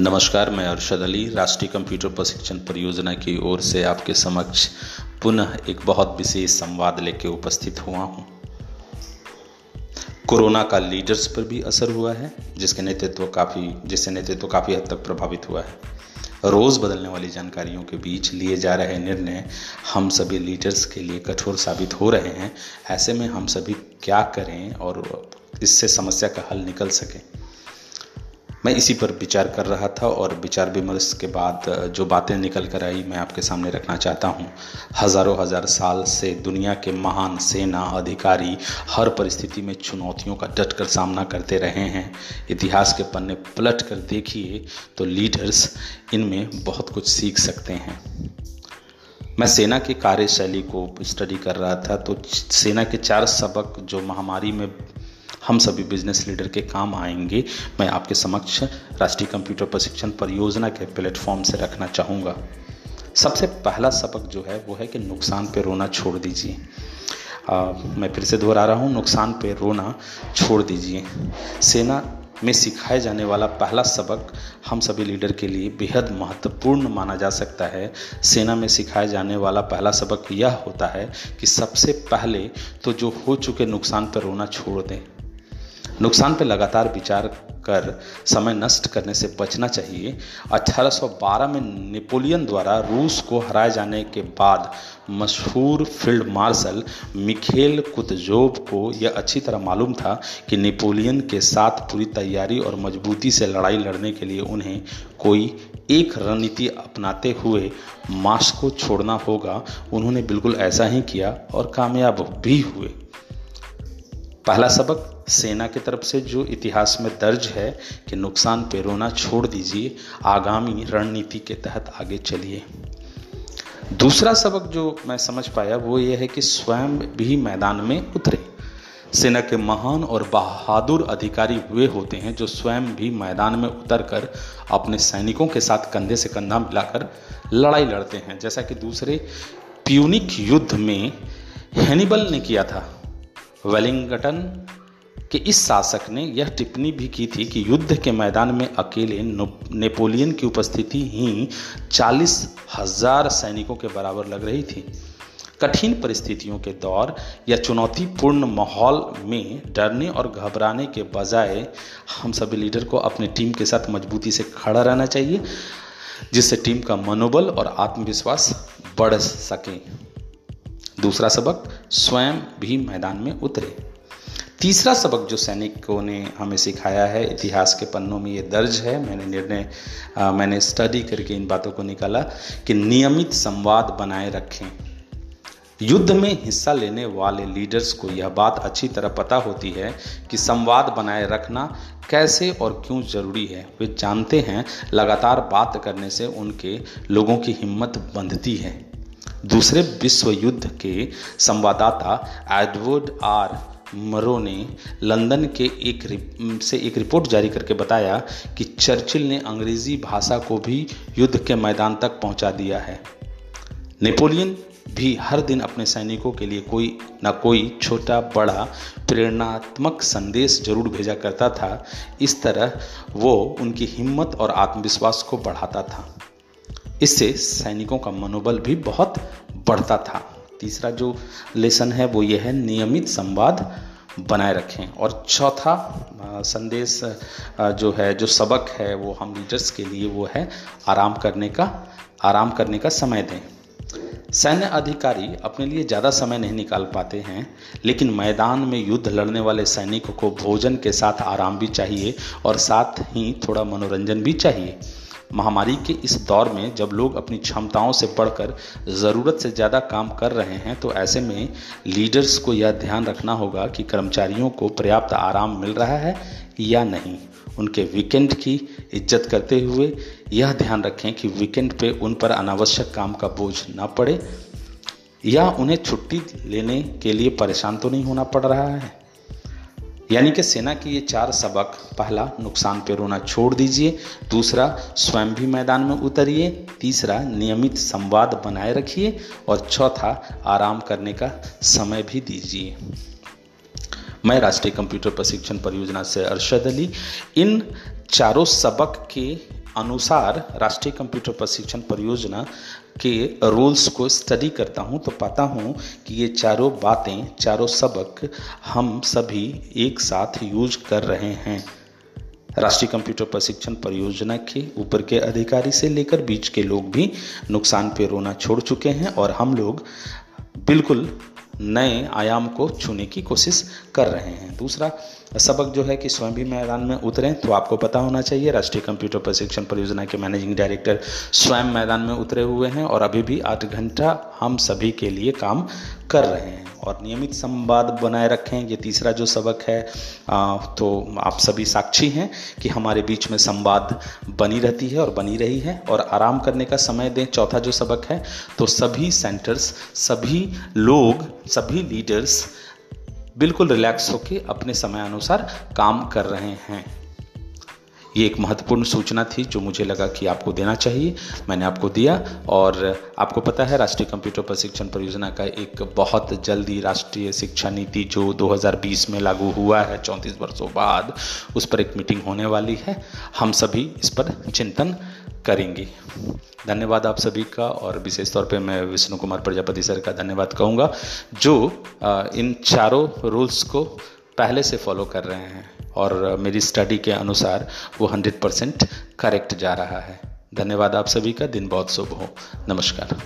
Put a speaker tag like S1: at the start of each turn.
S1: नमस्कार, मैं अरशद अली, राष्ट्रीय कंप्यूटर प्रशिक्षण परियोजना की ओर से आपके समक्ष पुनः एक बहुत विशेष संवाद लेके उपस्थित हुआ हूँ। कोरोना का लीडर्स पर भी असर हुआ है, जिसके नेतृत्व काफ़ी, जिससे नेतृत्व काफ़ी हद तक प्रभावित हुआ है। रोज़ बदलने वाली जानकारियों के बीच लिए जा रहे निर्णय हम सभी लीडर्स के लिए कठोर साबित हो रहे हैं। ऐसे में हम सभी क्या करें और इससे समस्या का हल निकल सके? मैं इसी पर विचार कर रहा था और विचार विमर्श के बाद जो बातें निकल कर आई मैं आपके सामने रखना चाहता हूँ। हज़ारों हज़ार साल से दुनिया के महान सेना, अधिकारी हर परिस्थिति में चुनौतियों का डट कर सामना करते रहे हैं। इतिहास के पन्ने पलट कर देखिए तो लीडर्स इनमें बहुत कुछ सीख सकते हैं। मैं सेना की कार्यशैली को स्टडी कर रहा था तो सेना के चार सबक जो महामारी में हम सभी बिज़नेस लीडर के काम आएँगे। मैं आपके समक्ष राष्ट्रीय कंप्यूटर प्रशिक्षण परियोजना के प्लेटफॉर्म से रखना चाहूँगा। सबसे पहला सबक जो है, वो है कि नुकसान पे रोना छोड़ दीजिए। मैं फिर से दोहरा रहा हूँ, नुकसान पे रोना छोड़ दीजिए। सेना में सिखाए जाने वाला पहला सबक हम सभी लीडर के लिए बेहद महत्वपूर्ण माना जा सकता है। सेना में सिखाए जाने वाला पहला सबक यह होता है कि सबसे पहले तो जो हो चुके नुकसान पर रोना छोड़ दें। नुकसान पर लगातार विचार कर, समय नष्ट करने से बचना चाहिए। 1812 में नेपोलियन द्वारा रूस को हराए जाने के बाद मशहूर फ़ील्ड मार्शल मिखेल कुतजोब को यह अच्छी तरह मालूम था कि नेपोलियन के साथ पूरी तैयारी और मजबूती से लड़ाई लड़ने के लिए उन्हें कोई एक रणनीति अपनाते हुए मास्को छोड़ना होगा। उन्होंने बिल्कुल ऐसा ही किया और कामयाब भी हुए। पहला सबक, सेना की तरफ़ से जो इतिहास में दर्ज है कि नुकसान पे रोना छोड़ दीजिए, आगामी रणनीति के तहत आगे चलिए। दूसरा सबक जो मैं समझ पाया, वो ये है कि स्वयं भी मैदान में उतरे। सेना के महान और बहादुर अधिकारी हुए होते हैं जो स्वयं भी मैदान में उतरकर अपने सैनिकों के साथ कंधे से कंधा मिलाकर लड़ाई लड़ते हैं। जैसा कि दूसरे प्यूनिक युद्ध में हैनिबल ने किया था। वेलिंगटन, के इस शासक ने यह टिप्पणी भी की थी कि युद्ध के मैदान में अकेले नेपोलियन की उपस्थिति ही चालीस हज़ार सैनिकों के बराबर लग रही थी। कठिन परिस्थितियों के दौर या चुनौतीपूर्ण माहौल में डरने और घबराने के बजाय हम सभी लीडर को अपनी टीम के साथ मजबूती से खड़ा रहना चाहिए, जिससे टीम का मनोबल और आत्मविश्वास बढ़ सके। दूसरा सबक, स्वयं भी मैदान में उतरे। तीसरा सबक जो सैनिकों ने हमें सिखाया है, इतिहास के पन्नों में ये दर्ज है, मैंने निर्णय मैंने स्टडी करके इन बातों को निकाला कि नियमित संवाद बनाए रखें। युद्ध में हिस्सा लेने वाले लीडर्स को यह बात अच्छी तरह पता होती है कि संवाद बनाए रखना कैसे और क्यों ज़रूरी है। वे जानते हैं, लगातार बात करने से उनके लोगों की हिम्मत बंधती है। दूसरे विश्व युद्ध के संवाददाता एडवर्ड आर. मरो ने लंदन के एक से एक रिपोर्ट जारी करके बताया कि चर्चिल ने अंग्रेज़ी भाषा को भी युद्ध के मैदान तक पहुँचा दिया है। नेपोलियन भी हर दिन अपने सैनिकों के लिए कोई न कोई छोटा बड़ा प्रेरणात्मक संदेश ज़रूर भेजा करता था। इस तरह वो उनकी हिम्मत और आत्मविश्वास को बढ़ाता था। इससे सैनिकों का मनोबल भी बहुत बढ़ता था। तीसरा जो लेसन है वो ये है, नियमित संवाद बनाए रखें। और चौथा संदेश जो है, जो सबक है वो हम लीडर्स के लिए वो है, आराम करने का, आराम करने का समय दें। सैन्य अधिकारी अपने लिए ज़्यादा समय नहीं निकाल पाते हैं, लेकिन मैदान में युद्ध लड़ने वाले सैनिकों को भोजन के साथ आराम भी चाहिए और साथ ही थोड़ा मनोरंजन भी चाहिए। महामारी के इस दौर में जब लोग अपनी क्षमताओं से बढ़कर ज़रूरत से ज़्यादा काम कर रहे हैं तो ऐसे में लीडर्स को यह ध्यान रखना होगा कि कर्मचारियों को पर्याप्त आराम मिल रहा है या नहीं। उनके वीकेंड की इज़्ज़त करते हुए यह ध्यान रखें कि वीकेंड पे उन पर अनावश्यक काम का बोझ ना पड़े या उन्हें छुट्टी लेने के लिए परेशान तो नहीं होना पड़ रहा है। यानी कि सेना के ये चार सबक, पहला, नुकसान पे रोना छोड़ दीजिए, दूसरा, स्वयं भी मैदान में उतरिए, तीसरा, नियमित संवाद बनाए रखिए, और चौथा, आराम करने का समय भी दीजिए। मैं राष्ट्रीय कंप्यूटर प्रशिक्षण परियोजना से अरशद अली। इन चारों सबक के अनुसार राष्ट्रीय कंप्यूटर प्रशिक्षण परियोजना के रूल्स को स्टडी करता हूँ तो पाता हूँ कि ये चारों बातें, चारों सबक हम सभी एक साथ यूज़ कर रहे हैं। राष्ट्रीय कंप्यूटर प्रशिक्षण परियोजना के ऊपर के अधिकारी से लेकर बीच के लोग भी नुकसान पे रोना छोड़ चुके हैं और हम लोग बिल्कुल नए आयाम को छूने की कोशिश कर रहे हैं। दूसरा, सबक जो है कि स्वयं भी मैदान में उतरें तो आपको पता होना चाहिए, राष्ट्रीय कंप्यूटर प्रशिक्षण परियोजना के मैनेजिंग डायरेक्टर स्वयं मैदान में उतरे हुए हैं और अभी भी आठ घंटा हम सभी के लिए काम कर रहे हैं और नियमित संवाद बनाए रखें। ये तीसरा जो सबक है आ, तो आप सभी साक्षी हैं कि हमारे बीच में संवाद बनी रहती है और बनी रही है और आराम करने का समय दें। चौथा जो सबक है तो सभी सेंटर्स सभी लोग सभी लीडर्स बिल्कुल रिलैक्स होकर अपने समय अनुसार काम कर रहे हैं। ये एक महत्वपूर्ण सूचना थी जो मुझे लगा कि आपको देना चाहिए। मैंने आपको दिया और आपको पता है राष्ट्रीय कंप्यूटर प्रशिक्षण परियोजना का एक बहुत जल्दी राष्ट्रीय शिक्षा नीति जो 2020 में लागू हुआ है, चौंतीस वर्षों बाद, उस पर एक मीटिंग होने वाली है। हम सभी इस पर चिंतन करेंगे। धन्यवाद आप सभी का और विशेष तौर पे मैं विष्णु कुमार प्रजापति सर का धन्यवाद कहूँगा, जो इन चारों रूल्स को पहले से फॉलो कर रहे हैं और मेरी स्टडी के अनुसार वो हंड्रेड परसेंट करेक्ट जा रहा है। धन्यवाद आप सभी का, दिन बहुत शुभ हो। नमस्कार।